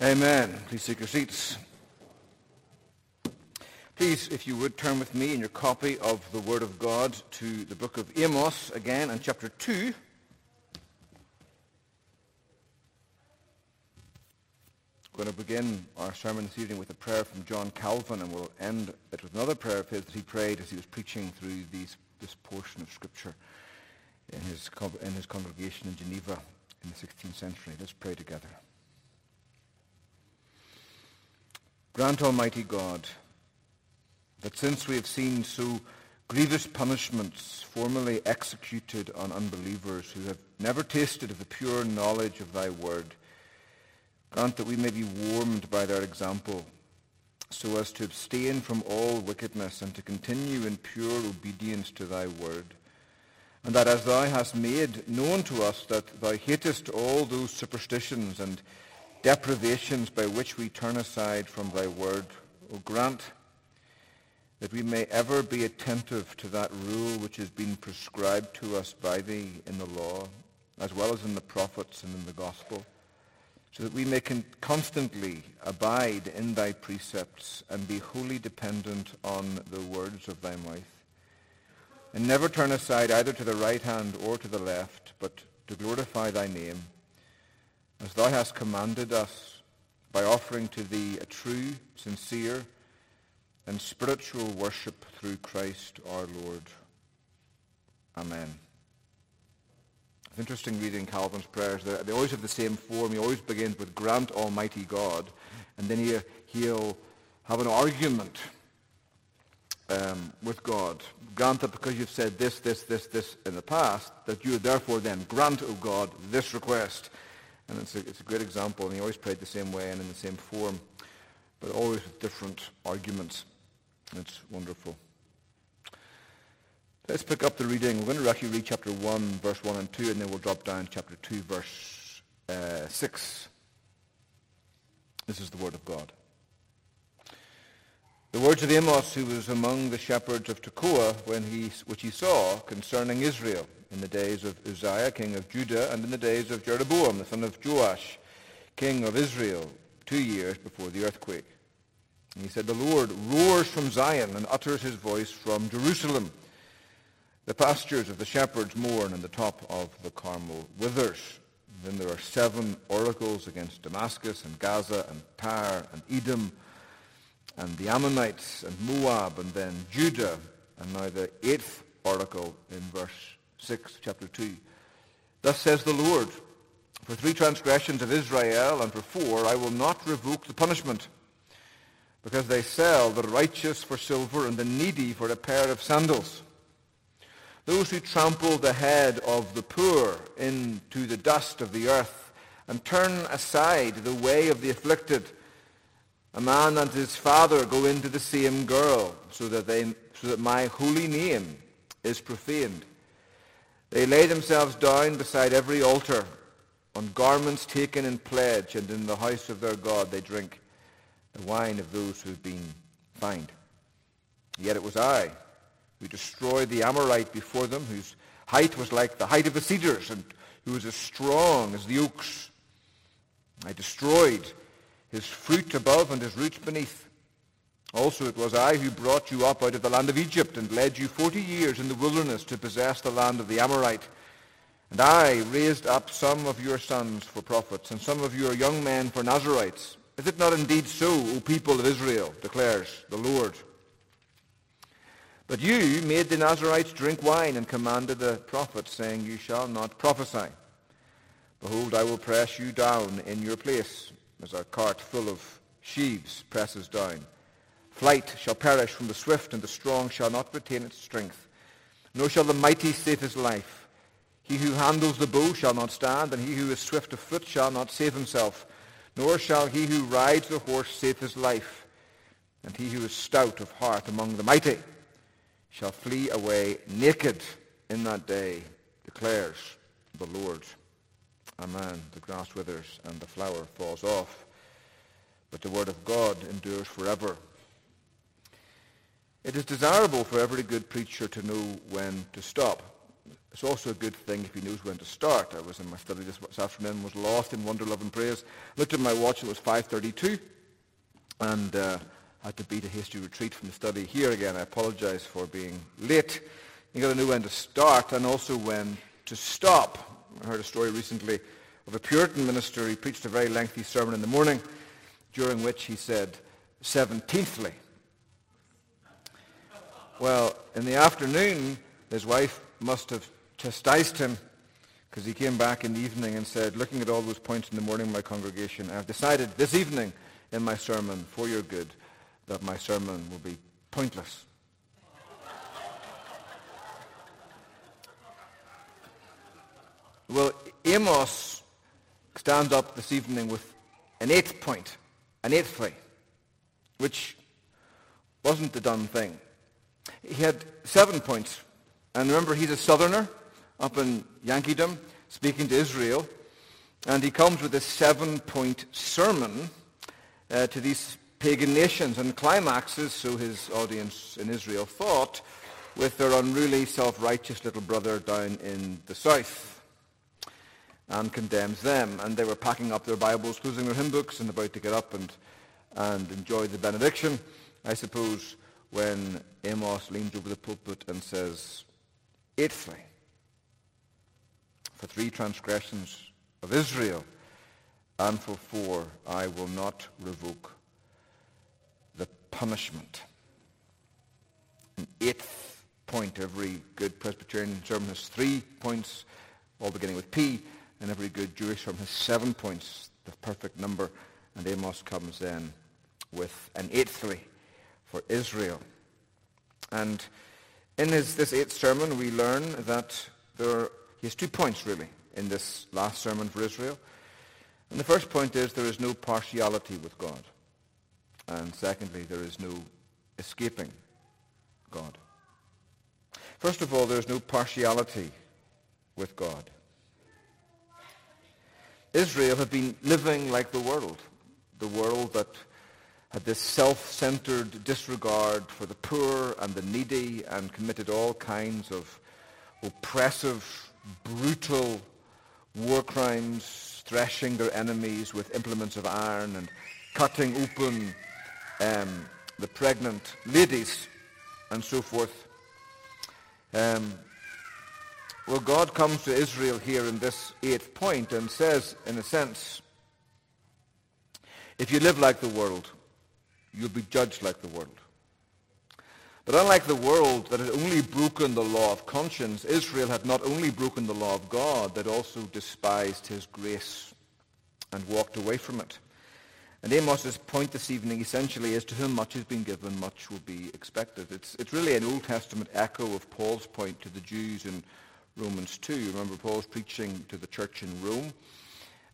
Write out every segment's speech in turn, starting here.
Amen. Please take your seats. Please, if you would, turn with me in your copy of the Word of God to the book of Amos again and chapter 2. We're going to begin our sermon this evening with a prayer from John Calvin and we'll end it with another prayer of his that he prayed as he was preaching through these, this portion of Scripture in his, in his congregation in Geneva in the 16th century. Let's pray together. Grant, Almighty God, that since we have seen so grievous punishments formerly executed on unbelievers who have never tasted of the pure knowledge of thy word, grant that we may be warmed by their example so as to abstain from all wickedness and to continue in pure obedience to thy word. And that as thou hast made known to us that thou hatest all those superstitions and deprivations by which we turn aside from thy word, O grant that we may ever be attentive to that rule which has been prescribed to us by thee in the law, as well as in the prophets and in the gospel, so that we may con- constantly abide in thy precepts and be wholly dependent on the words of thy mouth, and never turn aside either to the right hand or to the left, but to glorify thy name, as thou hast commanded us by offering to thee a true, sincere, and spiritual worship through Christ our Lord. Amen. It's interesting reading Calvin's prayers. They always have the same form. He always begins with grant Almighty God, and then he, he'll have an argument um, with God. Grant that because you've said this, this, this, this in the past, that you therefore then grant, O God, this request. And it's a, it's a great example, and he always prayed the same way and in the same form, but always with different arguments. It's wonderful. Let's pick up the reading. We're going to actually read chapter 1, verse 1 and 2, and then we'll drop down chapter 2, verse uh, 6. This is the word of God. The words of Amos, who was among the shepherds of Tekoa, when he, which he saw concerning Israel in the days of Uzziah, king of Judah, and in the days of Jeroboam, the son of Joash, king of Israel, two years before the earthquake. And he said, The Lord roars from Zion and utters his voice from Jerusalem. The pastures of the shepherds mourn, and the top of the Carmel withers. Then there are seven oracles against Damascus and Gaza and Tyre and Edom and the Ammonites and Moab and then Judah. And now the eighth oracle in verse 6, chapter 2. Thus says the Lord, For three transgressions of Israel and for four I will not revoke the punishment because they sell the righteous for silver and the needy for a pair of sandals. Those who trample the head of the poor into the dust of the earth and turn aside the way of the afflicted. A man and his father go into the same girl so that, they, so that my holy name is profaned. They lay themselves down beside every altar on garments taken in pledge and in the house of their God they drink the wine of those who have been fined. Yet it was I who destroyed the Amorite before them, whose height was like the height of the cedars, and who was as strong as the oaks. I destroyed his fruit above and his roots beneath. Also it was I who brought you up out of the land of Egypt and led you forty years in the wilderness to possess the land of the Amorite. And I raised up some of your sons for prophets and some of your young men for Nazarites. Is it not indeed so, O people of Israel, declares the Lord? But you made the Nazarites drink wine and commanded the prophets, saying, You shall not prophesy. Behold, I will press you down in your place, as a cart full of sheaves presses down. Flight shall perish from the swift, and the strong shall not retain its strength. Nor shall the mighty save his life. He who handles the bow shall not stand, and he who is swift of foot shall not save himself nor shall he who rides the horse save his life. And he who is stout of heart among the mighty shall flee away naked in that day, declares the Lord. Amen. The grass withers and the flower falls off, but the word of God endures forever. It is desirable for every good preacher to know when to stop. it's also a good thing if he knows when to start. I was in my study this afternoon, was lost in wonder, love, and praise. Looked at my watch, it was 5.32, and uh, had to beat a hasty retreat from the study here again. I apologize for being late. You've got to know when to start and also when to stop. I heard a story recently of a Puritan minister. He preached a very lengthy sermon in the morning, during which he said, seventeenthly. Well, in the afternoon, his wife must have chastised him because he came back in the evening and said, looking at all those points in the morning, my congregation, I've decided this evening in my sermon, for your good, that my sermon will be pointless. well, Amos stands up this evening with an eighth point, an eighth eighthly, which wasn't the done thing. He had seven points. And remember, he's a southerner up in Yankeedom speaking to Israel. And he comes with a seven-point sermon uh, to these pagan nations and climaxes, so his audience in Israel thought, with their unruly, self-righteous little brother down in the south and condemns them. And they were packing up their Bibles, closing their hymn books, and about to get up and, and enjoy the benediction, I suppose, when Amos leans over the pulpit and says, Eighthly, for three transgressions of Israel, and for four I will not revoke the punishment. An eighth point. Every good Presbyterian sermon has three points, all beginning with P, and every good Jewish sermon has seven points, the perfect number. And Amos comes then with an eighthly for Israel. And in his, this eighth sermon, we learn that there are, he has two points, really, in this last sermon for Israel. And the first point is there is no partiality with God. And secondly, there is no escaping God. First of all, there is no partiality with God. Israel had been living like the world, the world that had this self-centered disregard for the poor and the needy and committed all kinds of oppressive, brutal war crimes, threshing their enemies with implements of iron and cutting open um, the pregnant ladies and so forth. Um, well, God comes to Israel here in this eighth point and says, in a sense, if you live like the world, you'll be judged like the world. But unlike the world that had only broken the law of conscience, Israel had not only broken the law of God, but also despised his grace and walked away from it. And Amos's point this evening essentially is to whom much has been given, much will be expected. It's, it's really an Old Testament echo of Paul's point to the Jews in Romans 2. Remember Paul's preaching to the church in Rome.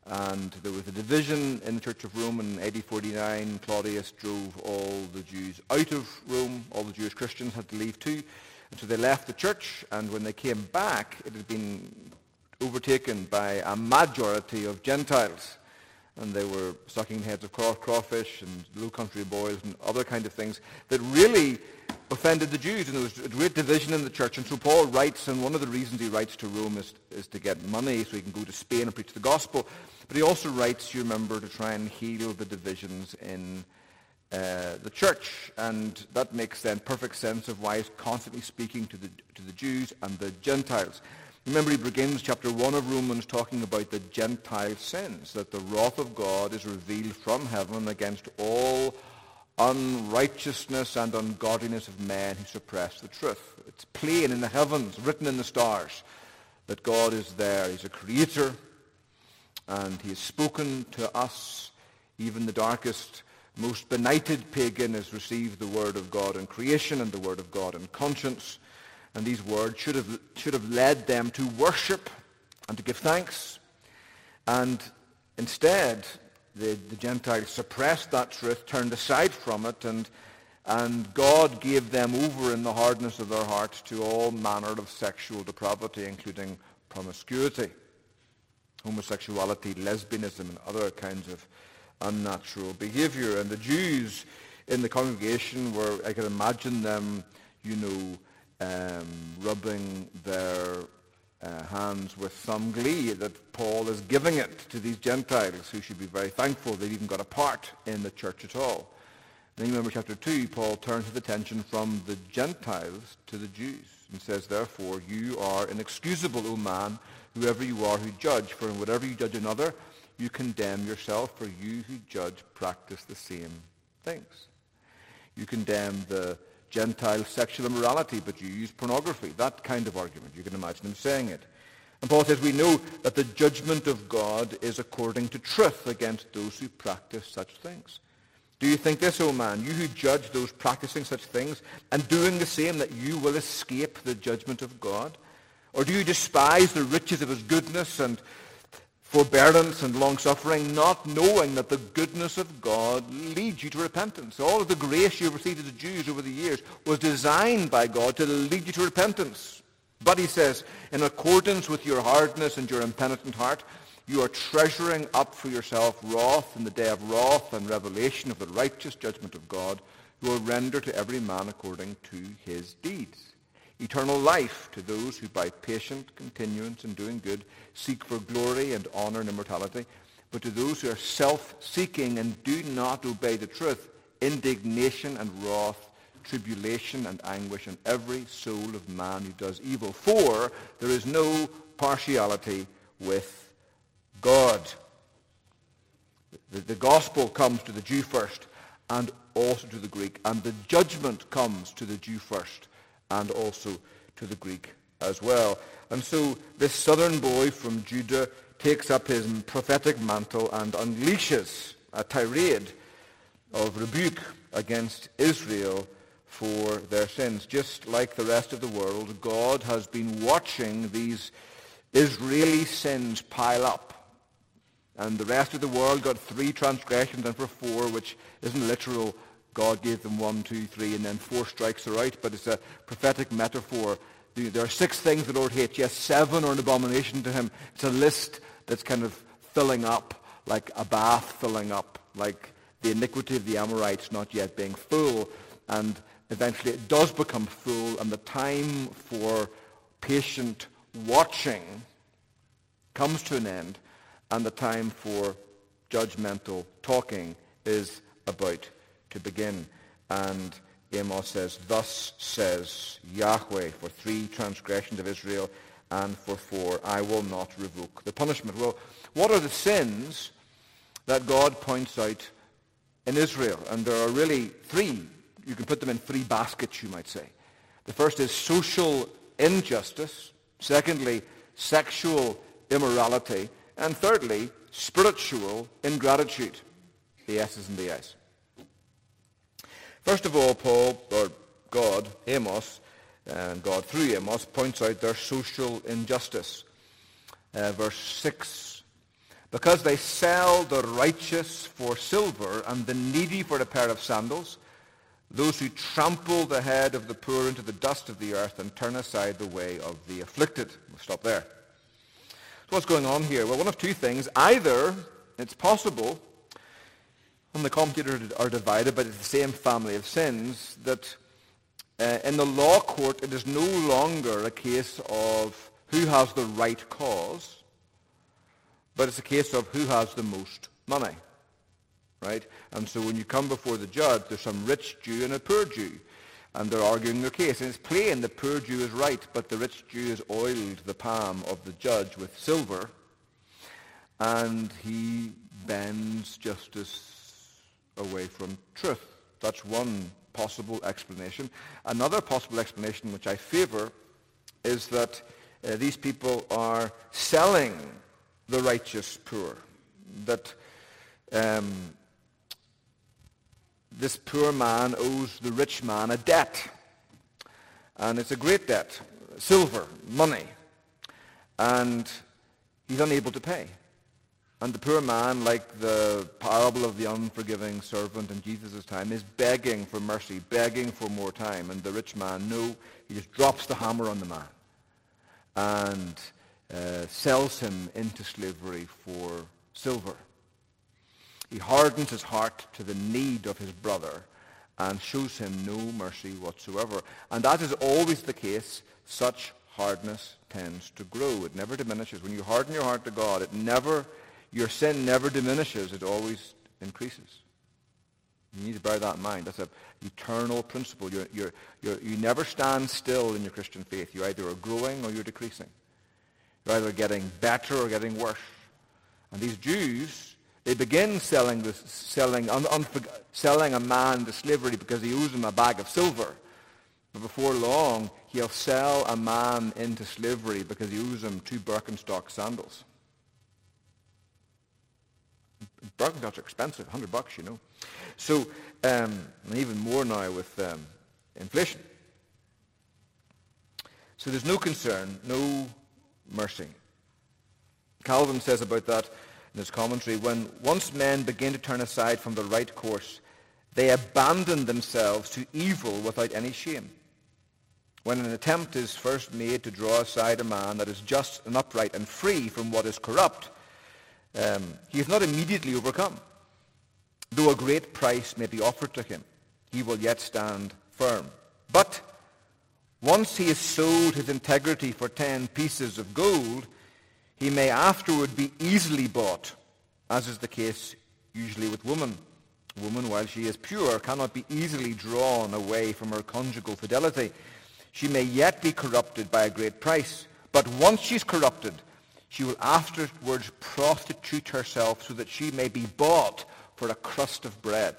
And there was a division in the Church of Rome in AD 49. Claudius drove all the Jews out of Rome. All the Jewish Christians had to leave too. And so they left the church, and when they came back, it had been overtaken by a majority of Gentiles. And they were sucking heads of crawfish and Lowcountry boils and other kind of things that really offended the Jews, and there was a great division in the church. And so Paul writes, and one of the reasons he writes to Rome is, is to get money so he can go to Spain and preach the gospel. But he also writes, you remember, to try and heal the divisions in uh, the church. And that makes then perfect sense of why he's constantly speaking to the, to the Jews and the Gentiles. Remember, he begins chapter 1 of Romans talking about the Gentile sins, that the wrath of God is revealed from heaven against all unrighteousness and ungodliness of men who suppress the truth. It's plain in the heavens, written in the stars, that God is there. He's a creator, and he has spoken to us. Even the darkest, most benighted pagan has received the word of God in creation and the word of God in conscience. And these words should have, should have led them to worship and to give thanks. And instead, the, the Gentiles suppressed that truth, turned aside from it, and, and God gave them over in the hardness of their hearts to all manner of sexual depravity, including promiscuity, homosexuality, lesbianism, and other kinds of unnatural behavior. And the Jews in the congregation were, I can imagine them, you know, um, rubbing their uh, hands with some glee that Paul is giving it to these Gentiles who should be very thankful they've even got a part in the church at all. Then you remember chapter 2, Paul turns his attention from the Gentiles to the Jews and says, Therefore, you are inexcusable, O man, whoever you are who judge. For in whatever you judge another, you condemn yourself, for you who judge practice the same things. You condemn the Gentile sexual immorality, but you use pornography. That kind of argument. You can imagine him saying it. And Paul says, we know that the judgment of God is according to truth against those who practice such things. Do you think this, O man, you who judge those practicing such things and doing the same, that you will escape the judgment of God? Or do you despise the riches of his goodness and forbearance and long-suffering, not knowing that the goodness of God leads you to repentance? All of the grace you received as Jews over the years was designed by God to lead you to repentance. But he says, in accordance with your hardness and your impenitent heart, you are treasuring up for yourself wrath in the day of wrath and revelation of the righteous judgment of God, who will render to every man according to his deeds. Eternal life to those who by patient continuance in doing good seek for glory and honor and immortality, but to those who are self-seeking and do not obey the truth, indignation and wrath, tribulation and anguish in every soul of man who does evil. For there is no partiality with God. The, the gospel comes to the Jew first and also to the Greek. And the judgment comes to the Jew first and also to the Greek as well. And so this southern boy from Judah takes up his prophetic mantle and unleashes a tirade of rebuke against Israel for their sins. Just like the rest of the world, God has been watching these Israeli sins pile up and the rest of the world got three transgressions and for four, which isn't literal. God gave them one, two, three, and then four strikes are out. But it's a prophetic metaphor. There are six things the Lord hates. Yes, seven are an abomination to him. It's a list that's kind of filling up, like a bath filling up, like the iniquity of the Amorites not yet being full. And eventually it does become full, and the time for patient watching comes to an end and the time for judgmental talking is about to begin. And Amos says, Thus says Yahweh, for three transgressions of Israel and for four, I will not revoke the punishment. Well, what are the sins that God points out in Israel? And there are really three. You can put them in three baskets, you might say. The first is social injustice. Secondly, sexual immorality. And thirdly, spiritual ingratitude. The S's and the I's. First of all, Paul, or God, Amos, and God through Amos, points out their social injustice. Uh, verse 6. Because they sell the righteous for silver and the needy for a pair of sandals, those who trample the head of the poor into the dust of the earth and turn aside the way of the afflicted. We'll stop there. So what's going on here? Well, one of two things. Either it's possible, and the commentators are divided, but it's the same family of sins, that uh, in the law court it is no longer a case of who has the right cause, but it's a case of who has the most money. Right? And so when you come before the judge, there's some rich Jew and a poor Jew and they're arguing their case. And it's plain the poor Jew is right, but the rich Jew has oiled the palm of the judge with silver, and he bends justice away from truth. That's one possible explanation. Another possible explanation, which I favor, is that uh, these people are selling the righteous poor. That um, this poor man owes the rich man a debt. And it's a great debt, silver, money. And he's unable to pay. And the poor man, like the parable of the unforgiving servant in Jesus' time, is begging for mercy, begging for more time. And the rich man, no, he just drops the hammer on the man and uh, sells him into slavery for silver. He hardens his heart to the need of his brother and shows him no mercy whatsoever. And that is always the case. Such hardness tends to grow. It never diminishes. When you harden your heart to God, it never, your sin never diminishes. It always increases. You need to bear that in mind. That's an eternal principle. You're, you're, you're, you never stand still in your Christian faith. You either are growing or you're decreasing. You're either getting better or getting worse. And these Jews, they begin selling, this, selling, un, un, selling a man to slavery because he owes them a bag of silver. But before long, he'll sell a man into slavery because he owes him two Birkenstock sandals. Birkenstocks are expensive, 100 bucks, you know. So, um, even more now with um, inflation. So there's no concern, no mercy. Calvin says about that in his commentary, when once men begin to turn aside from the right course, they abandon themselves to evil without any shame. When an attempt is first made to draw aside a man that is just and upright and free from what is corrupt, um, he is not immediately overcome. Though a great price may be offered to him, he will yet stand firm. But once he has sold his integrity for ten pieces of gold, he may afterward be easily bought, as is the case usually with women. A woman, while she is pure, cannot be easily drawn away from her conjugal fidelity. She may yet be corrupted by a great price. But once she's corrupted, she will afterwards prostitute herself so that she may be bought for a crust of bread.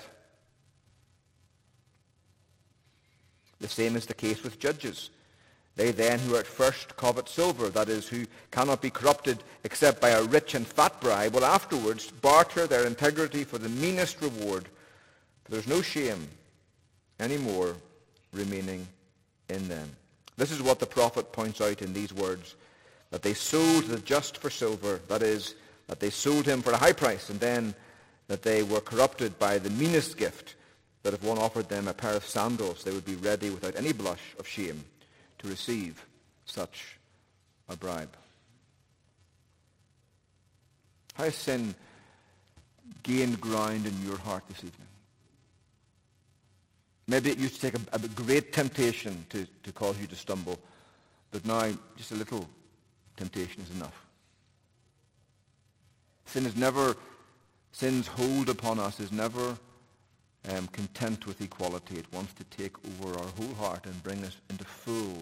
The same is the case with judges. They then who at first covet silver, that is, who cannot be corrupted except by a rich and fat bribe, will afterwards barter their integrity for the meanest reward. For there's no shame any more remaining in them. This is what the prophet points out in these words, that they sold the just for silver, that is, that they sold him for a high price, and then that they were corrupted by the meanest gift, that if one offered them a pair of sandals, they would be ready without any blush of shame to receive such a bribe. How has sin gained ground in your heart this evening? Maybe it used to take a, a great temptation to, to cause you to stumble, but now just a little temptation is enough. Sin is never Sin's hold upon us is never um, content with equality. It wants to take over our whole heart and bring us into full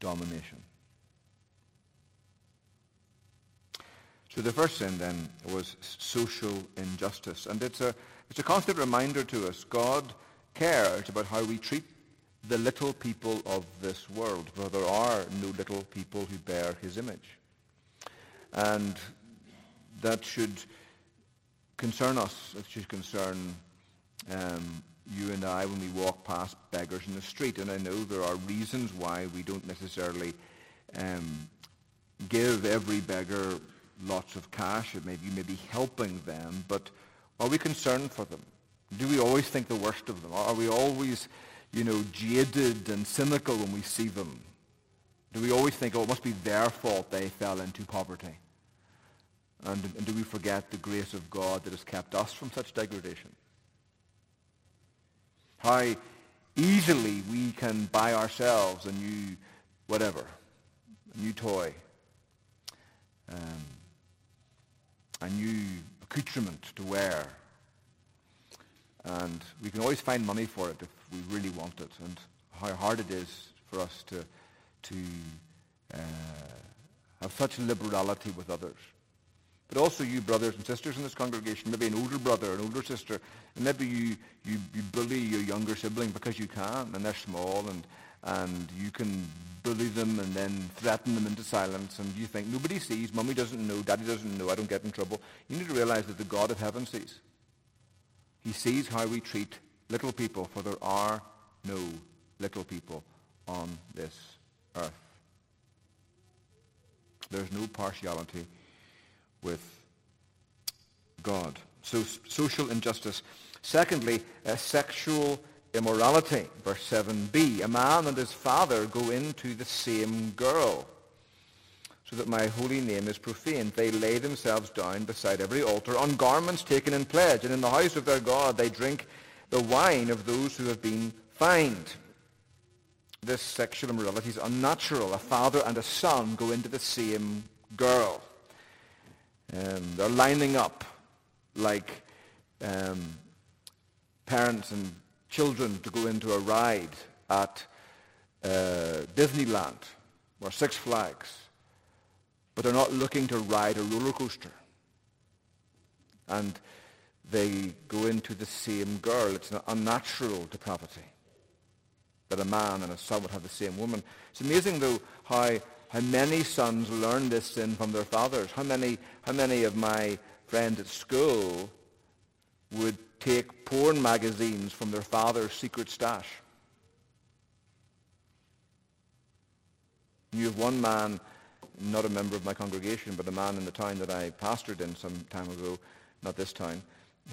domination. So the first sin then was social injustice. And it's a, it's a constant reminder to us. God cares about how we treat the little people of this world, for there are no little people who bear his image. And that should concern us. It should concern um, you and I when we walk past beggars in the street. And I know there are reasons why we don't necessarily um, give every beggar lots of cash. It may, be helping them, but are we concerned for them? Do we always think the worst of them? Are we always, you know, jaded and cynical when we see them? Do we always think, oh, it must be their fault they fell into poverty? And, and do we forget the grace of God that has kept us from such degradation? How easily we can buy ourselves a new whatever, a new toy, um, a new accoutrement to wear. And we can always find money for it if we really want it. And how hard it is for us to, to uh, have such liberality with others but also you brothers and sisters in this congregation, maybe an older brother, an older sister, and maybe you, you, you bully your younger sibling because you can, and they're small, and, and you can bully them and then threaten them into silence, and you think, nobody sees, mommy doesn't know, daddy doesn't know, I don't get in trouble. You need to realize that the God of heaven sees. He sees how we treat little people, for there are no little people on this earth. There's no partiality with God. So social injustice. Secondly, uh, sexual immorality. Verse 7b. A man and his father go into the same girl so that my holy name is profaned. They lay themselves down beside every altar on garments taken in pledge, and in the house of their God they drink the wine of those who have been fined. this sexual immorality is unnatural. A father and a son go into the same girl. Um, they're lining up like um, parents and children to go into a ride at uh, Disneyland or Six Flags, but they're not looking to ride a roller coaster. And they go into the same girl. It's an unnatural depravity that a man and a son would have the same woman. It's amazing, though, how, how many sons learn this sin from their fathers. How many, how many of my friends at school would take porn magazines from their father's secret stash? You have one man, not a member of my congregation, but a man in the town that I pastored in some time ago, not this town,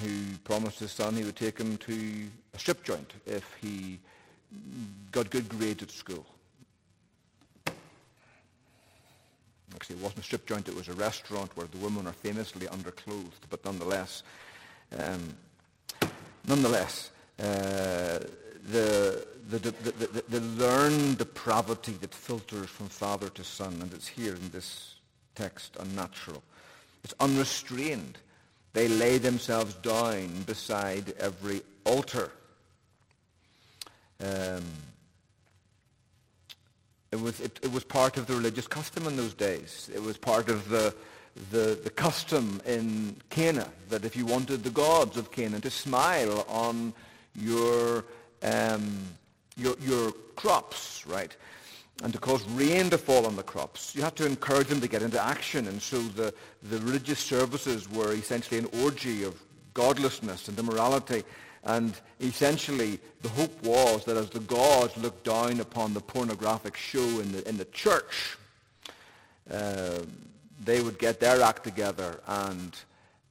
who promised his son he would take him to a strip joint if he got good grades at school. Actually, it wasn't a strip joint, it was a restaurant where the women are famously underclothed, but nonetheless, um, nonetheless, uh, the, the, the, the, the learned depravity that filters from father to son, and it's here in this text, unnatural. It's unrestrained. They lay themselves down beside every altar. Um, it was, it, it was part of the religious custom in those days. It was part of the, the, the custom in Canaan that if you wanted the gods of Canaan to smile on your, um, your, your crops, right, and to cause rain to fall on the crops, you had to encourage them to get into action. And so the, the religious services were essentially an orgy of godlessness and immorality and essentially, the hope was that as the gods looked down upon the pornographic show in the, in the church, uh, they would get their act together and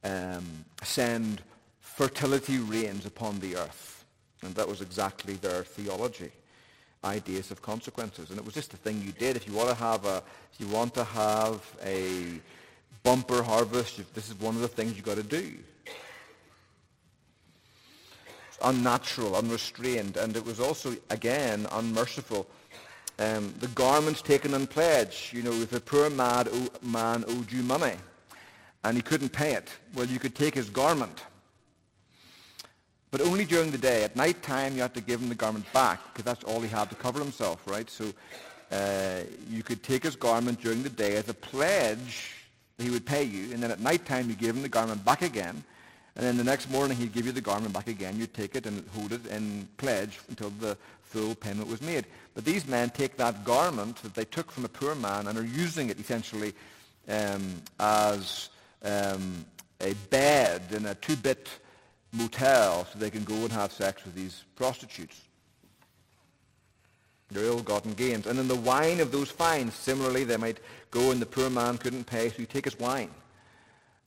um, send fertility rains upon the earth. And that was exactly their theology, ideas of consequences. And it was just the thing you did. If you want to have a, if you want to have a bumper harvest, this is one of the things you've got to do It's unnatural, unrestrained, and it was also, again, unmerciful. Um, the garments taken in pledge. You know, if a poor mad man owed you money and he couldn't pay it, well, you could take his garment. But only during the day. At night time, you had to give him the garment back because that's all he had to cover himself, right? So uh, you could take his garment during the day as a pledge that he would pay you, and then at night time you give him the garment back again, and then the next morning he'd give you the garment back again. You'd take it and hold it in pledge until the full payment was made. But these men take that garment that they took from a poor man and are using it essentially um, as um, a bed in a two-bit motel so they can go and have sex with these prostitutes. Their ill-gotten gains. And in the wine of those fines, similarly, they might go and the poor man couldn't pay, so you take his wine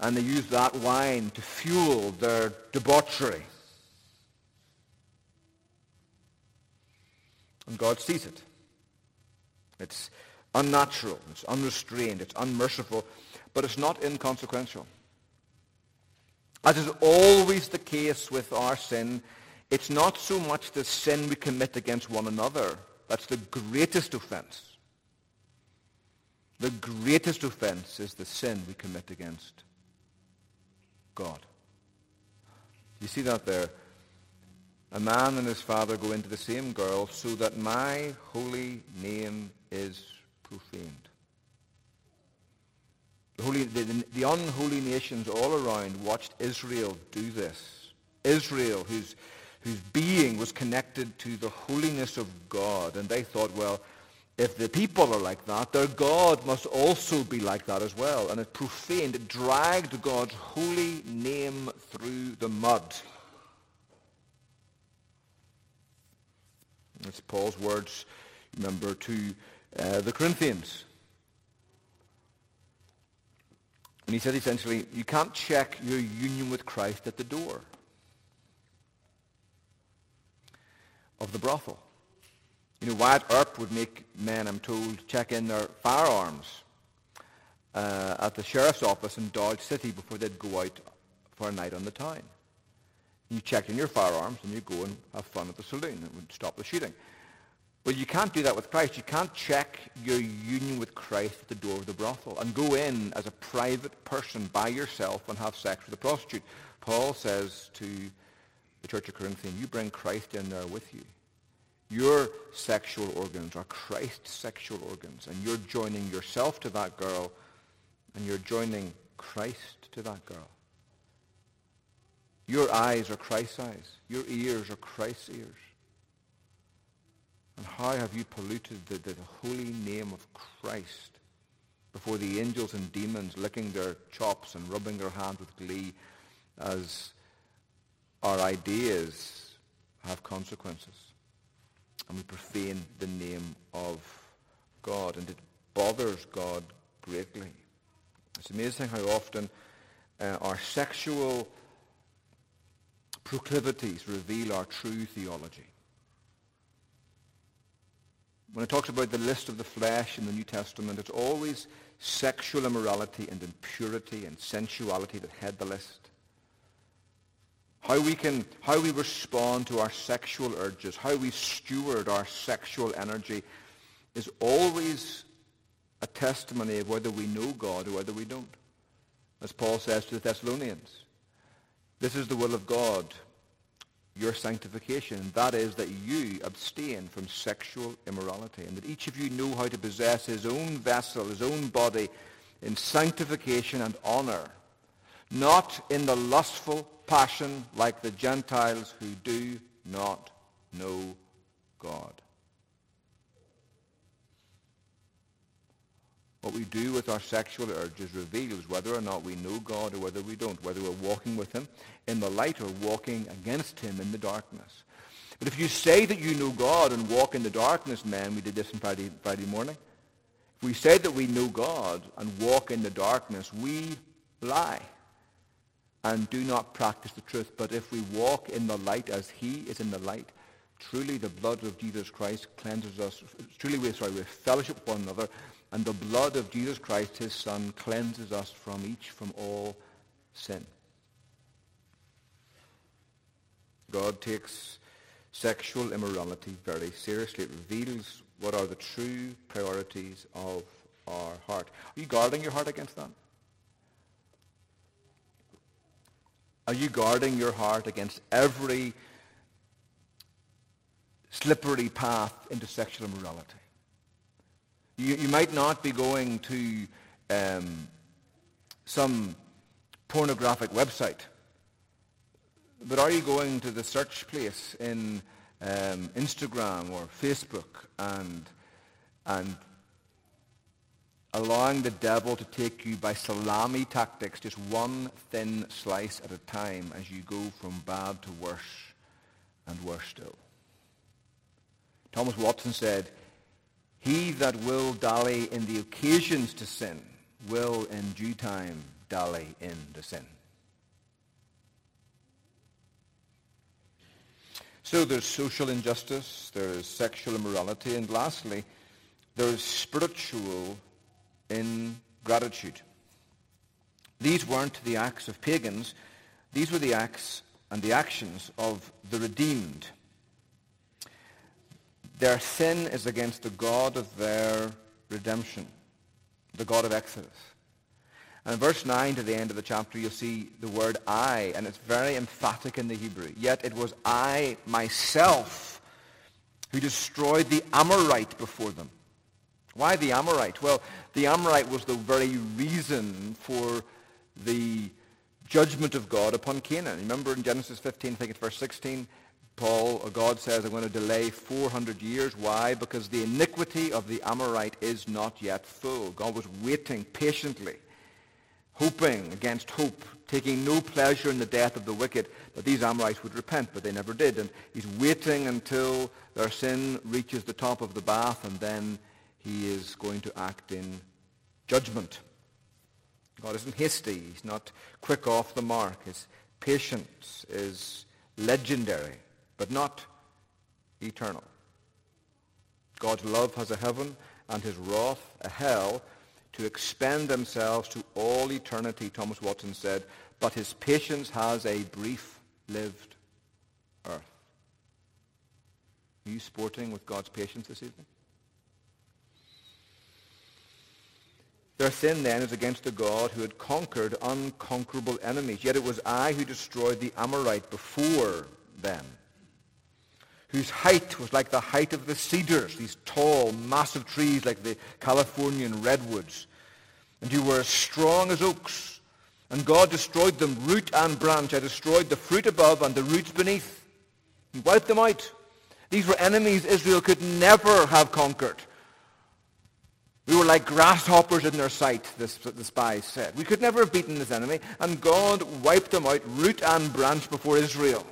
and they use that wine to fuel their debauchery. And God sees it. It's unnatural, it's unrestrained, it's unmerciful, but it's not inconsequential. As is always the case with our sin, it's not so much the sin we commit against one another that's the greatest offense. The greatest offense is the sin we commit against God. You see that there? A man and his father go into the same girl so that my holy name is profaned. The, holy, the, the, unholy nations all around watched Israel do this. Israel, whose, whose being was connected to the holiness of God. And they thought, well, if the people are like that, their God must also be like that as well. And it profaned, it dragged God's holy name through the mud. It's Paul's words, remember, to uh, the Corinthians. And he said essentially, you can't check your union with Christ at the door of the brothel. You know, Wyatt Earp would make men, I'm told, check in their firearms uh, at the sheriff's office in Dodge City before they'd go out for a night on the town. You checked in your firearms and you go and have fun at the saloon. It would stop the shooting. Well, you can't do that with Christ. You can't check your union with Christ at the door of the brothel and go in as a private person by yourself and have sex with a prostitute. Paul says to the church of Corinthian, you bring Christ in there with you. Your sexual organs are Christ's sexual organs, and you're joining yourself to that girl, and you're joining Christ to that girl. Your eyes are Christ's eyes. Your ears are Christ's ears. And how have you polluted the, the, holy name of Christ before the angels and demons licking their chops and rubbing their hands with glee as our ideas have consequences? And we profane the name of God. And it bothers God greatly. It's amazing how often uh, our sexual proclivities reveal our true theology. When it talks about the list of the flesh in the New Testament, it's always sexual immorality and impurity and sensuality that head the list. How we can, how we respond to our sexual urges, how we steward our sexual energy is always a testimony of whether we know God or whether we don't. As Paul says to the Thessalonians, this is the will of God, your sanctification. That is that you abstain from sexual immorality and that each of you know how to possess his own vessel, his own body in sanctification and honor, not in the lustful passion like the Gentiles who do not know God. What we do with our sexual urges reveals whether or not we know God or whether we don't, whether we're walking with him in the light or walking against him in the darkness. But if you say that you know God and walk in the darkness, men, we did this on Friday, Friday morning. If we say that we know God and walk in the darkness, we lie and do not practice the truth. But if we walk in the light as he is in the light, truly the blood of Jesus Christ cleanses us. Truly we, sorry, we fellowship with one another and the blood of Jesus Christ, his Son, cleanses us from each, from all sin. God takes sexual immorality very seriously. It reveals what are the true priorities of our heart. Are you guarding your heart against that? Are you guarding your heart against every slippery path into sexual immorality? You, you might not be going to um, some pornographic website, but are you going to the search place in um, Instagram or Facebook and, and allowing the devil to take you by salami tactics, just one thin slice at a time as you go from bad to worse and worse still. Thomas Watson said, he that will dally in the occasions to sin will in due time dally in the sin. So there's social injustice, there is sexual immorality, and lastly, there is spiritual ingratitude. These weren't the acts of pagans, these were the acts and the actions of the redeemed. Their sin is against the God of their redemption, the God of Exodus. And in verse 9 to the end of the chapter, you'll see the word I, and it's very emphatic in the Hebrew. Yet it was I myself who destroyed the Amorite before them. Why the Amorite? Well, the Amorite was the very reason for the judgment of God upon Canaan. Remember in Genesis 15, I think it's verse 16, Paul, uh, God says, I'm going to delay 400 years. Why? Because the iniquity of the Amorite is not yet full. God was waiting patiently, hoping against hope, taking no pleasure in the death of the wicked, that these Amorites would repent, but they never did. And he's waiting until their sin reaches the top of the bath, and then he is going to act in judgment. God isn't hasty. He's not quick off the mark. His patience is legendary but not eternal. God's love has a heaven and his wrath a hell to expend themselves to all eternity, Thomas Watson said, but his patience has a brief-lived earth. Are you sporting with God's patience this evening? Their sin then is against the God who had conquered unconquerable enemies. Yet it was I who destroyed the Amorite before them, whose height was like the height of the cedars, these tall, massive trees like the Californian redwoods, and who were as strong as oaks. And God destroyed them, root and branch. I destroyed the fruit above and the roots beneath. He wiped them out. These were enemies Israel could never have conquered. We were like grasshoppers in their sight, this, the spies said. We could never have beaten this enemy, and God wiped them out, root and branch, before Israel.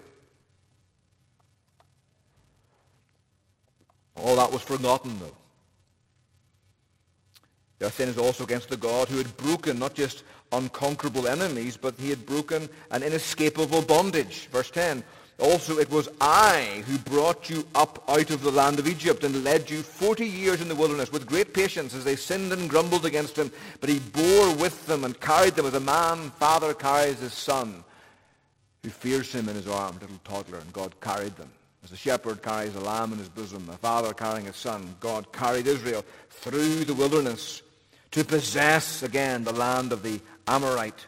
All that was forgotten, though. Their sin is also against the God who had broken not just unconquerable enemies, but he had broken an inescapable bondage. Verse 10, also it was I who brought you up out of the land of Egypt and led you forty years in the wilderness with great patience as they sinned and grumbled against him. But he bore with them and carried them as a man father carries his son who fears him in his arms, little toddler, and God carried them. As the shepherd carries a lamb in his bosom, a father carrying a son, God carried Israel through the wilderness to possess again the land of the Amorite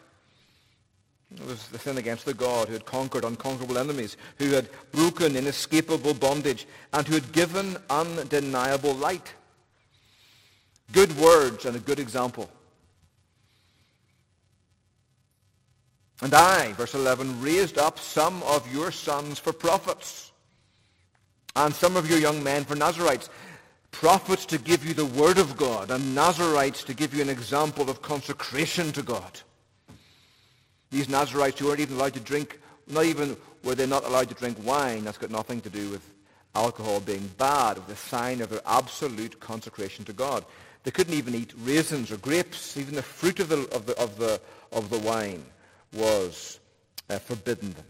it was the sin against the God who had conquered unconquerable enemies, who had broken inescapable bondage, and who had given undeniable light. Good words and a good example. And I, verse 11, raised up some of your sons for prophets, and some of your young men for Nazarites. Prophets to give you the word of God, and Nazarites to give you an example of consecration to God. These Nazarites who weren't even allowed to drink, not even were they not allowed to drink wine. That's got nothing to do with alcohol being bad. It was a sign of their absolute consecration to God. They couldn't even eat raisins or grapes. Even the fruit of the, of the, of the, of the wine was uh, forbidden them.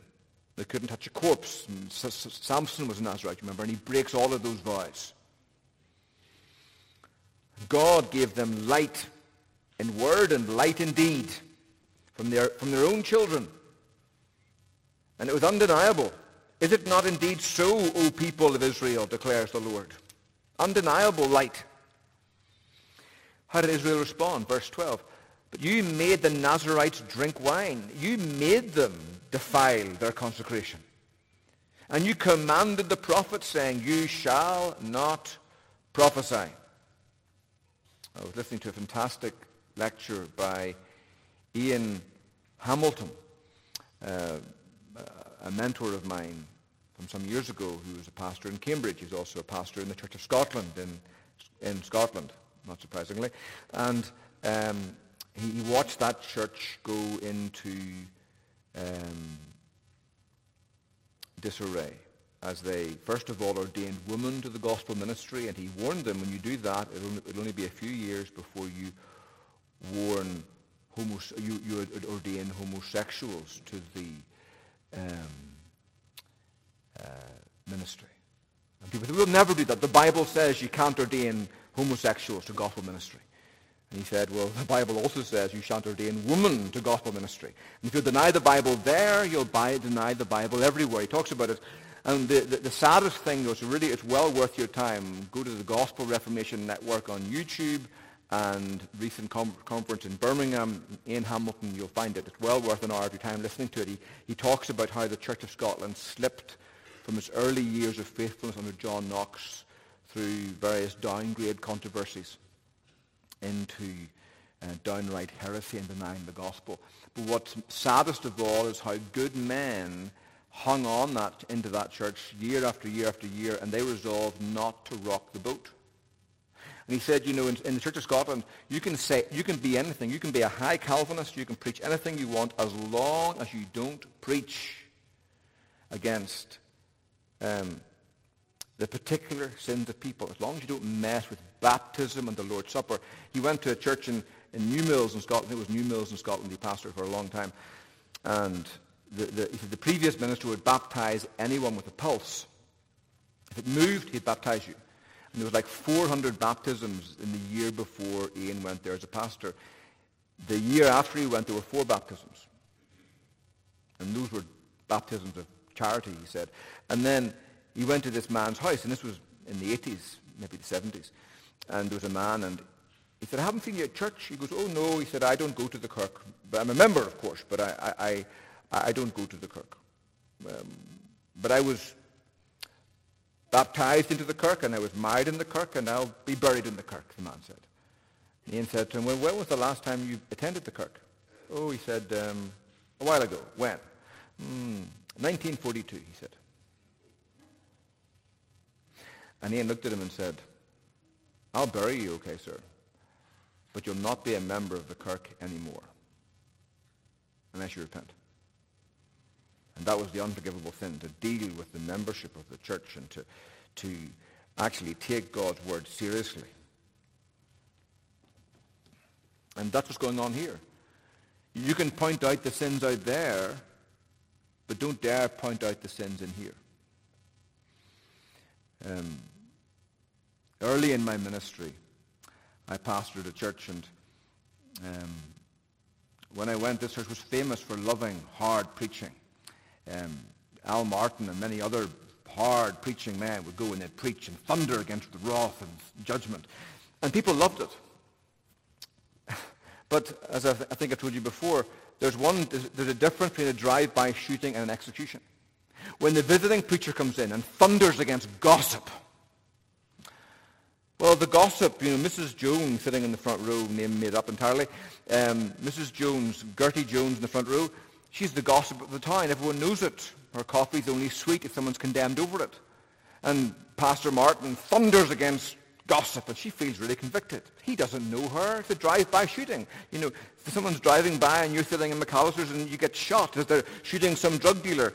They couldn't touch a corpse. And Samson was a Nazarite, remember, and he breaks all of those vows. God gave them light in word and light in deed from their, from their own children. And it was undeniable. Is it not indeed so, O people of Israel, declares the Lord? Undeniable light. How did Israel respond? Verse 12. But you made the Nazarites drink wine. You made them defile their consecration. And you commanded the prophets, saying, You shall not prophesy. I was listening to a fantastic lecture by Ian Hamilton, uh, a mentor of mine from some years ago who was a pastor in Cambridge. He's also a pastor in the Church of Scotland in, in Scotland, not surprisingly. And um, he, he, watched that church go into um, disarray as they, first of all, ordained women to the gospel ministry. And he warned them, when you do that, it'll, only be a few years before you warn you, you ordain homosexuals to the um, uh, ministry. And people say, we'll never do that. The Bible says you can't ordain homosexuals to gospel ministry. And he said, well, the Bible also says you shan't ordain women to gospel ministry. And if you deny the Bible there, you'll buy, deny the Bible everywhere. He talks about it. And the, the, the saddest thing, though, is really it's well worth your time. Go to the Gospel Reformation Network on YouTube and recent com- conference in Birmingham, in Hamilton, you'll find it. It's well worth an hour of your time listening to it. He, he talks about how the Church of Scotland slipped from its early years of faithfulness under John Knox through various downgrade controversies into uh, downright heresy and denying the gospel. But what's saddest of all is how good men hung on that into that church year after year after year, and they resolved not to rock the boat. And he said, you know, in, in, the Church of Scotland, you can say, you can be anything. You can be a high Calvinist. You can preach anything you want as long as you don't preach against um, the particular sins of people. As long as you don't mess with baptism and the Lord's Supper. He went to a church in, in Newmilns in Scotland. It was Newmilns in Scotland. He pastored for a long time. And the, the, the previous minister would baptize anyone with a pulse. If it moved, he'd baptize you. And there was like 400 baptisms in the year before Ian went there as a pastor. The year after he went, there were four baptisms. And those were baptisms of charity, he said. And then he went to this man's house, and this was in the 80s, maybe the 70s. And there was a man, and he said, I haven't seen you at church. He goes, oh, no. He said, I don't go to the kirk. But I'm a member, of course, but I, I, I, I don't go to the kirk. Um, but I was baptized into the kirk, and I was married in the kirk, and I'll be buried in the kirk, the man said. Ian said to him, well, when was the last time you attended the kirk? Oh, he said, um, a while ago. When? Mm, 1942, he said. And Ian looked at him and said, I'll bury you, okay, sir, but you'll not be a member of the kirk anymore unless you repent. And that was the unforgivable sin, to deal with the membership of the church and to, to actually take God's word seriously. And that's what's going on here. You can point out the sins out there, but don't dare point out the sins in here. Um, early in my ministry, I pastored a church, and um, when I went, this church was famous for loving hard preaching. Um, Al Martin and many other hard preaching men would go and they'd preach and thunder against the wrath and judgment. And people loved it. But as I, th- I think I told you before, there's, one, there's, there's a difference between a drive-by shooting and an execution. When the visiting preacher comes in and thunders against gossip, well, the gossip, you know, Mrs. Jones sitting in the front row, name made up entirely, um, Mrs. Jones, Gertie Jones in the front row, she's the gossip of the town. Everyone knows it. Her coffee's only sweet if someone's condemned over it. And Pastor Martin thunders against gossip, and she feels really convicted. He doesn't know her. It's a drive-by shooting. You know, if someone's driving by and you're sitting in McAlister's and you get shot as they're shooting some drug dealer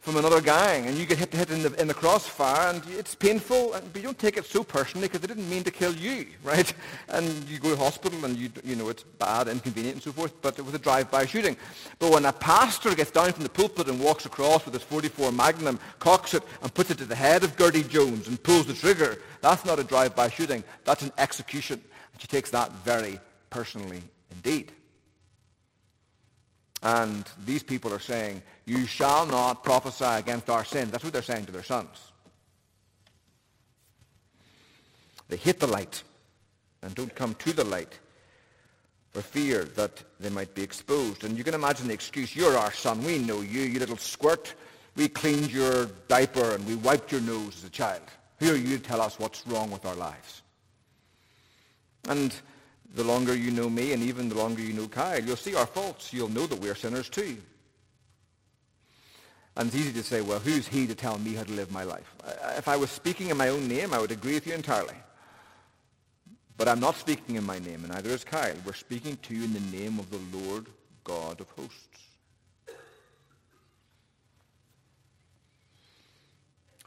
from another gang and you get hit, hit in, the, in the crossfire and it's painful, but you don't take it so personally because they didn't mean to kill you, right? And you go to hospital and you, you know it's bad, inconvenient and so forth, but it was a drive-by shooting. But when a pastor gets down from the pulpit and walks across with his 44 Magnum, cocks it and puts it to the head of Gertie Jones and pulls the trigger, that's not a drive-by shooting, that's an execution. And she takes that very personally indeed. And these people are saying, you shall not prophesy against our sin. That's what they're saying to their sons. They hate the light and don't come to the light for fear that they might be exposed. And you can imagine the excuse, you're our son, we know you, you little squirt. We cleaned your diaper and we wiped your nose as a child. Who are you to tell us what's wrong with our lives? And the longer you know me and even the longer you know Kyle, you'll see our faults. You'll know that we're sinners too. And it's easy to say, well, who's he to tell me how to live my life? If I was speaking in my own name, I would agree with you entirely. But I'm not speaking in my name, and neither is Kyle. We're speaking to you in the name of the Lord God of hosts.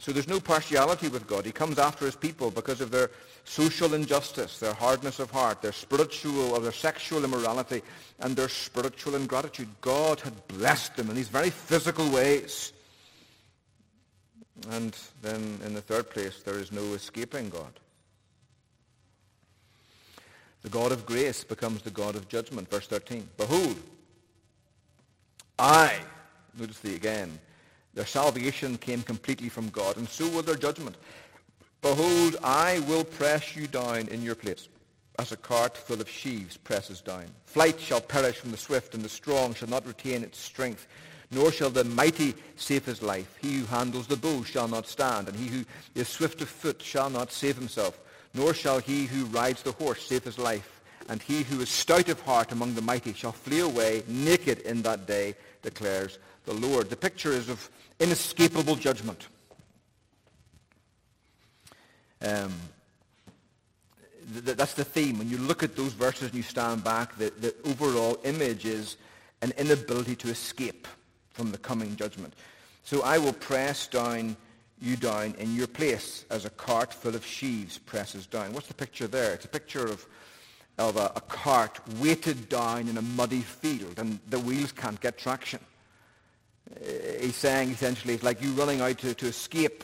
So there's no partiality with God. He comes after his people because of their social injustice, their hardness of heart, their spiritual or their sexual immorality, and their spiritual ingratitude. God had blessed them in these very physical ways. And then in the third place, there is no escaping God. The God of grace becomes the God of judgment. Verse 13. Behold, I, notice the again, their salvation came completely from God, and so will their judgment. Behold, I will press you down in your place, as a cart full of sheaves presses down. Flight shall perish from the swift, and the strong shall not retain its strength, nor shall the mighty save his life. He who handles the bow shall not stand, and he who is swift of foot shall not save himself, nor shall he who rides the horse save his life. And he who is stout of heart among the mighty shall flee away naked in that day, declares the Lord. The picture is of inescapable judgment. Um, th- that's the theme. When you look at those verses and you stand back, the, the overall image is an inability to escape from the coming judgment. So I will press down you down in your place as a cart full of sheaves presses down. What's the picture there? It's a picture of, of a, a cart weighted down in a muddy field and the wheels can't get traction. He's saying essentially it's like you running out to, to escape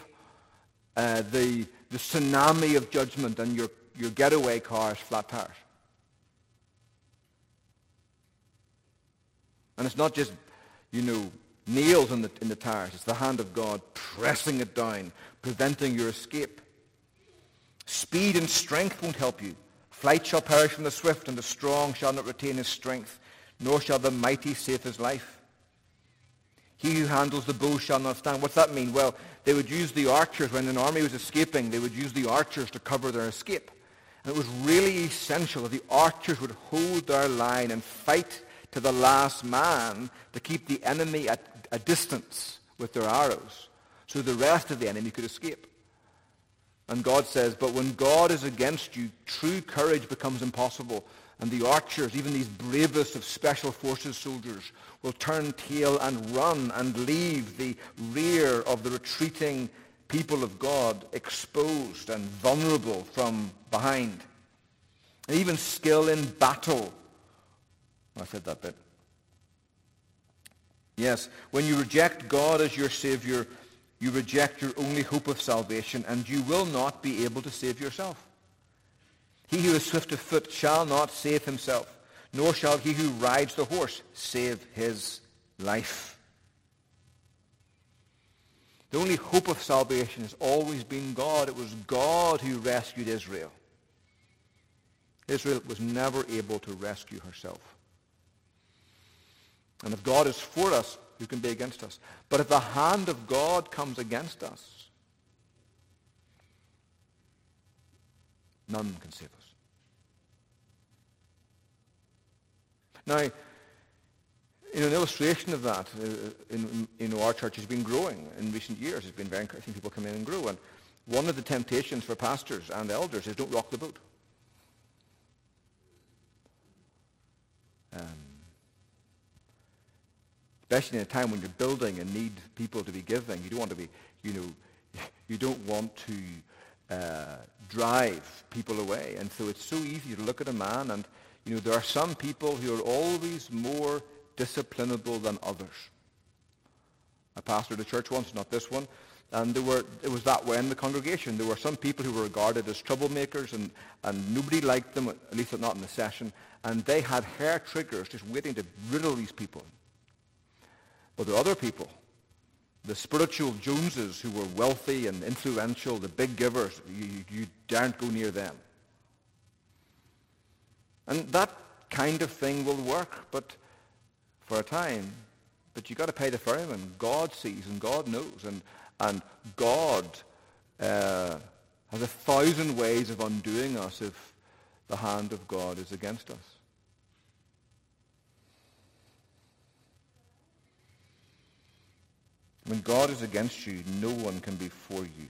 uh, the, the tsunami of judgment and your, your getaway car's flat tires. And it's not just, you know, nails in the, in the tires. It's the hand of God pressing it down, preventing your escape. Speed and strength won't help you. Flight shall perish from the swift, and the strong shall not retain his strength, nor shall the mighty save his life. He who handles the bow shall not stand. What's that mean? Well, they would use the archers when an army was escaping. They would use the archers to cover their escape. And it was really essential that the archers would hold their line and fight to the last man to keep the enemy at a distance with their arrows so the rest of the enemy could escape. And God says, but when God is against you, true courage becomes impossible. And the archers, even these bravest of special forces soldiers, will turn tail and run and leave the rear of the retreating people of God exposed and vulnerable from behind. And even skill in battle. I said that bit. Yes, when you reject God as your Savior, you reject your only hope of salvation, and you will not be able to save yourself. He who is swift of foot shall not save himself, nor shall he who rides the horse save his life. The only hope of salvation has always been God. It was God who rescued Israel. Israel was never able to rescue herself. And if God is for us, who can be against us? But if the hand of God comes against us, none can save us. Now, know, an illustration of that, uh, in, in, our church has been growing in recent years. It's been very encouraging people come in and grow. And one of the temptations for pastors and elders is don't rock the boat. Um, especially in a time when you're building and need people to be giving. You don't want to be, you know, you don't want to uh, drive people away. And so it's so easy to look at a man and, you know, there are some people who are always more disciplinable than others. I pastored a church once, not this one, and there were, it was that way in the congregation. There were some people who were regarded as troublemakers, and, and nobody liked them, at least not in the session, and they had hair triggers just waiting to riddle these people. But there are other people, the spiritual Joneses who were wealthy and influential, the big givers, you, you daren't go near them. And that kind of thing will work, but for a time. But you've got to pay the ferryman. God sees and God knows. And, and God uh, has a thousand ways of undoing us if the hand of God is against us. When God is against you, no one can be for you.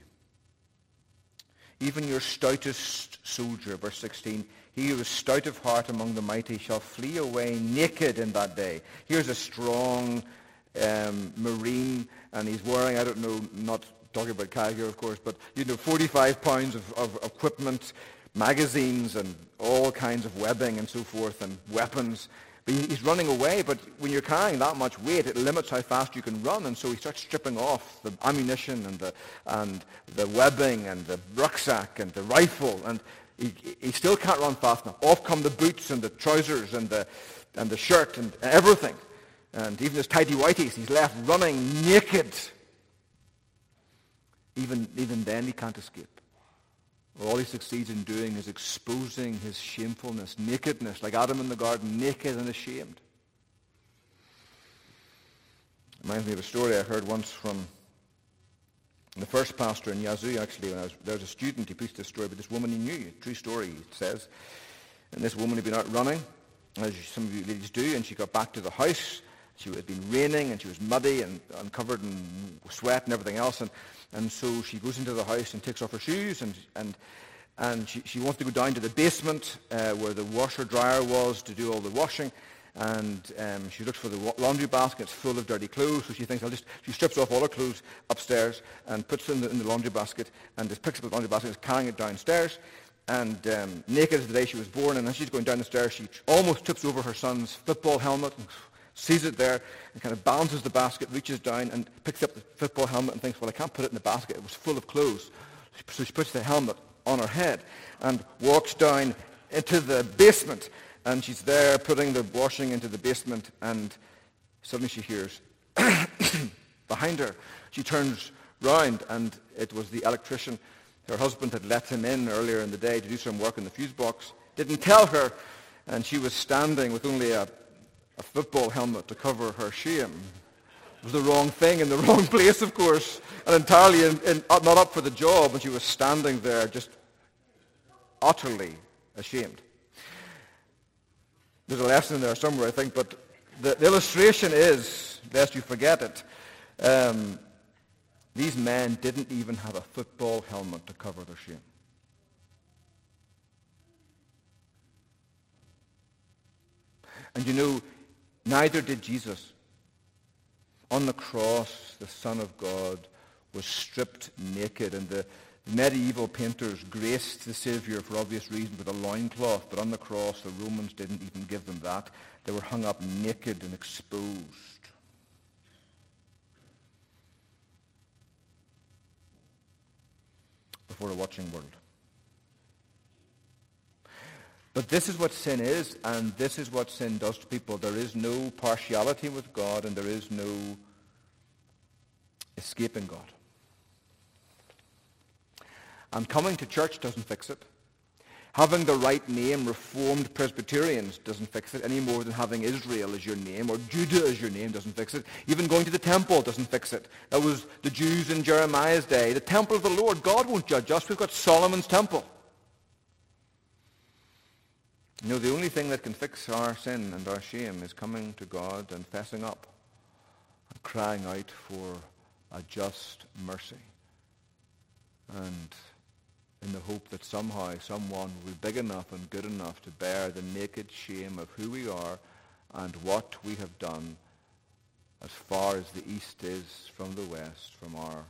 Even your stoutest soldier, verse 16, he who is stout of heart among the mighty shall flee away naked in that day. Here's a strong um, marine, and he's wearing, I don't know, not talking about here, of course, but, you know, 45 pounds of, of equipment, magazines, and all kinds of webbing and so forth, and weapons. But he's running away, but when you're carrying that much weight, it limits how fast you can run, and so he starts stripping off the ammunition and the, and the webbing and the rucksack and the rifle, and he, he still can't run fast enough. Off come the boots and the trousers and the, and the shirt and everything. And even his tidy whities, he's left running naked. Even, even then he can't escape. All he succeeds in doing is exposing his shamefulness, nakedness, like Adam in the garden, naked and ashamed. Reminds me of a story I heard once from the first pastor in Yazoo, actually, when I was, there was a student, he preached this story about this woman he knew, true story, it says. And this woman had been out running, as some of you ladies do, and she got back to the house. She had been raining, and she was muddy and, and covered in sweat and everything else. And, and so she goes into the house and takes off her shoes, and, and, and she, she wants to go down to the basement uh, where the washer dryer was to do all the washing and um, she looks for the laundry basket. It's full of dirty clothes, so she thinks, I'll just, she strips off all her clothes upstairs and puts them in the, in the laundry basket and just picks up the laundry basket and is carrying it downstairs. And um, naked as the day she was born, and as she's going down the stairs, she almost trips over her son's football helmet and sees it there and kind of balances the basket, reaches down and picks up the football helmet and thinks, well, I can't put it in the basket. It was full of clothes. So she puts the helmet on her head and walks down into the basement and she's there putting the washing into the basement, and suddenly she hears, behind her. She turns round and it was the electrician. Her husband had let him in earlier in the day to do some work in the fuse box. Didn't tell her and she was standing with only a, a football helmet to cover her shame. It was the wrong thing in the wrong place, of course, and entirely in, in, not up for the job, and she was standing there just utterly ashamed. There's a lesson in there somewhere, I think, but the, the illustration is, lest you forget it, um, these men didn't even have a football helmet to cover their shame. And you know, neither did Jesus. On the cross, the Son of God was stripped naked, and the medieval painters graced the Savior for obvious reasons with a loincloth, but on the cross, the Romans didn't even give them that. They were hung up naked and exposed. Before a watching world. But this is what sin is, and this is what sin does to people. There is no partiality with God, and there is no escaping God. And coming to church doesn't fix it. Having the right name, Reformed Presbyterians, doesn't fix it any more than having Israel as your name or Judah as your name doesn't fix it. Even going to the temple doesn't fix it. That was the Jews in Jeremiah's day. The temple of the Lord. God won't judge us. We've got Solomon's temple. You know, the only thing that can fix our sin and our shame is coming to God and fessing up and crying out for a just mercy. And in the hope that somehow someone will be big enough and good enough to bear the naked shame of who we are and what we have done as far as the east is from the west, from our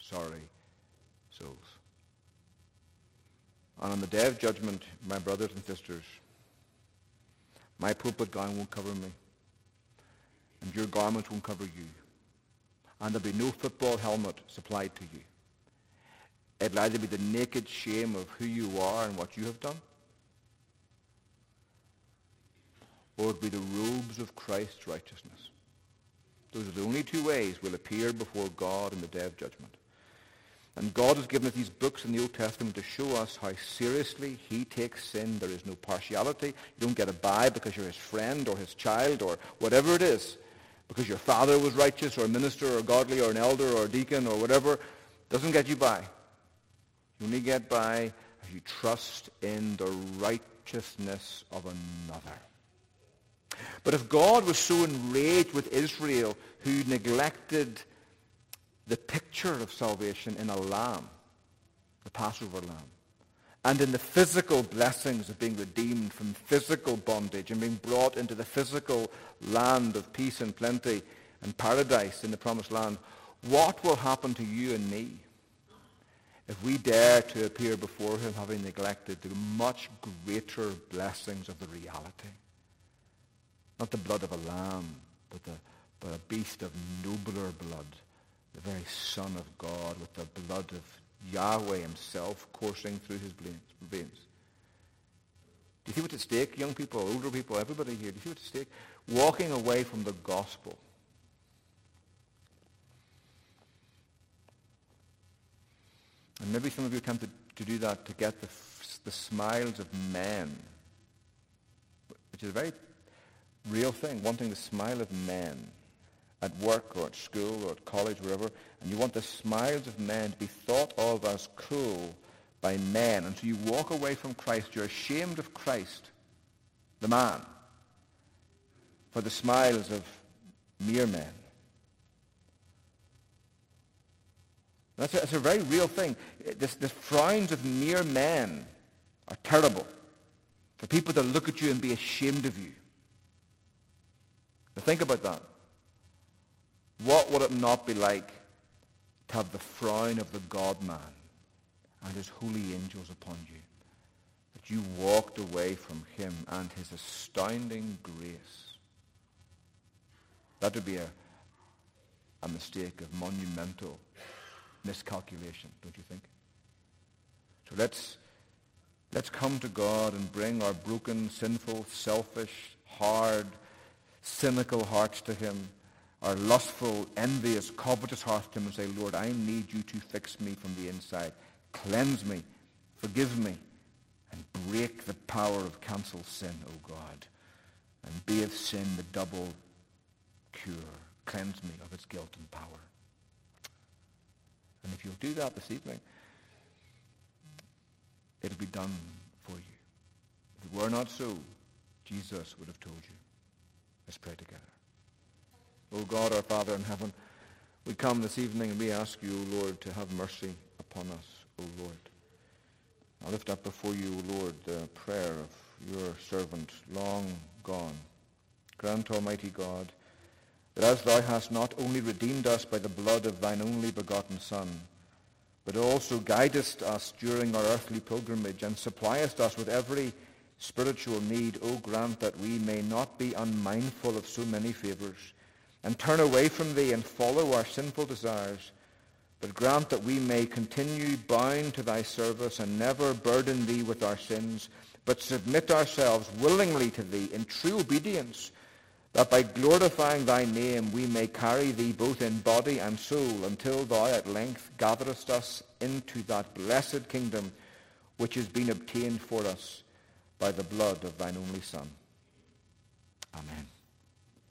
sorry souls. And on the day of judgment, my brothers and sisters, my pulpit gown won't cover me. And your garments won't cover you. And there'll be no football helmet supplied to you. It'll either be the naked shame of who you are and what you have done, or it'll be the robes of Christ's righteousness. Those are the only two ways we'll appear before God in the day of judgment. And God has given us these books in the Old Testament to show us how seriously he takes sin. There is no partiality. You don't get a buy because you're his friend or his child or whatever it is. Because your father was righteous or a minister or godly or an elder or a deacon or whatever. Doesn't get you by. You only get by if you trust in the righteousness of another. But if God was so enraged with Israel who neglected the picture of salvation in a lamb, the Passover lamb, and in the physical blessings of being redeemed from physical bondage and being brought into the physical land of peace and plenty and paradise in the promised land, what will happen to you and me if we dare to appear before him having neglected the much greater blessings of the reality? Not the blood of a lamb, but, the, but a beast of nobler blood the very Son of God with the blood of Yahweh himself coursing through his veins. Do you see what's at stake, young people, older people, everybody here? Do you see what's at stake? Walking away from the gospel. And maybe some of you are tempted to do that to get the, the smiles of men, which is a very real thing, wanting the smile of men at work or at school or at college, wherever, and you want the smiles of men to be thought of as cool by men. And so you walk away from Christ. You're ashamed of Christ, the man, for the smiles of mere men. That's a, that's a very real thing. This, the frowns of mere men are terrible for people to look at you and be ashamed of you. Now think about that. What would it not be like to have the frown of the God-man and his holy angels upon you? That you walked away from him and his astounding grace. That would be a, a mistake of monumental miscalculation, don't you think? So let's, let's come to God and bring our broken, sinful, selfish, hard, cynical hearts to him our lustful, envious, covetous hearts to him and say, Lord, I need you to fix me from the inside. Cleanse me, forgive me, and break the power of cancel sin, O God. And be of sin the double cure. Cleanse me of its guilt and power. And if you'll do that this evening, it'll be done for you. If it were not so, Jesus would have told you. Let's pray together. O God, our Father in heaven, we come this evening and we ask you, O Lord, to have mercy upon us, O Lord. I lift up before you, O Lord, the prayer of your servant, long gone. Grant, Almighty God, that as thou hast not only redeemed us by the blood of thine only begotten Son, but also guidest us during our earthly pilgrimage and suppliest us with every spiritual need, O grant that we may not be unmindful of so many favors and turn away from thee and follow our sinful desires, but grant that we may continue bound to thy service and never burden thee with our sins, but submit ourselves willingly to thee in true obedience, that by glorifying thy name we may carry thee both in body and soul until thou at length gatherest us into that blessed kingdom which has been obtained for us by the blood of thine only Son. Amen.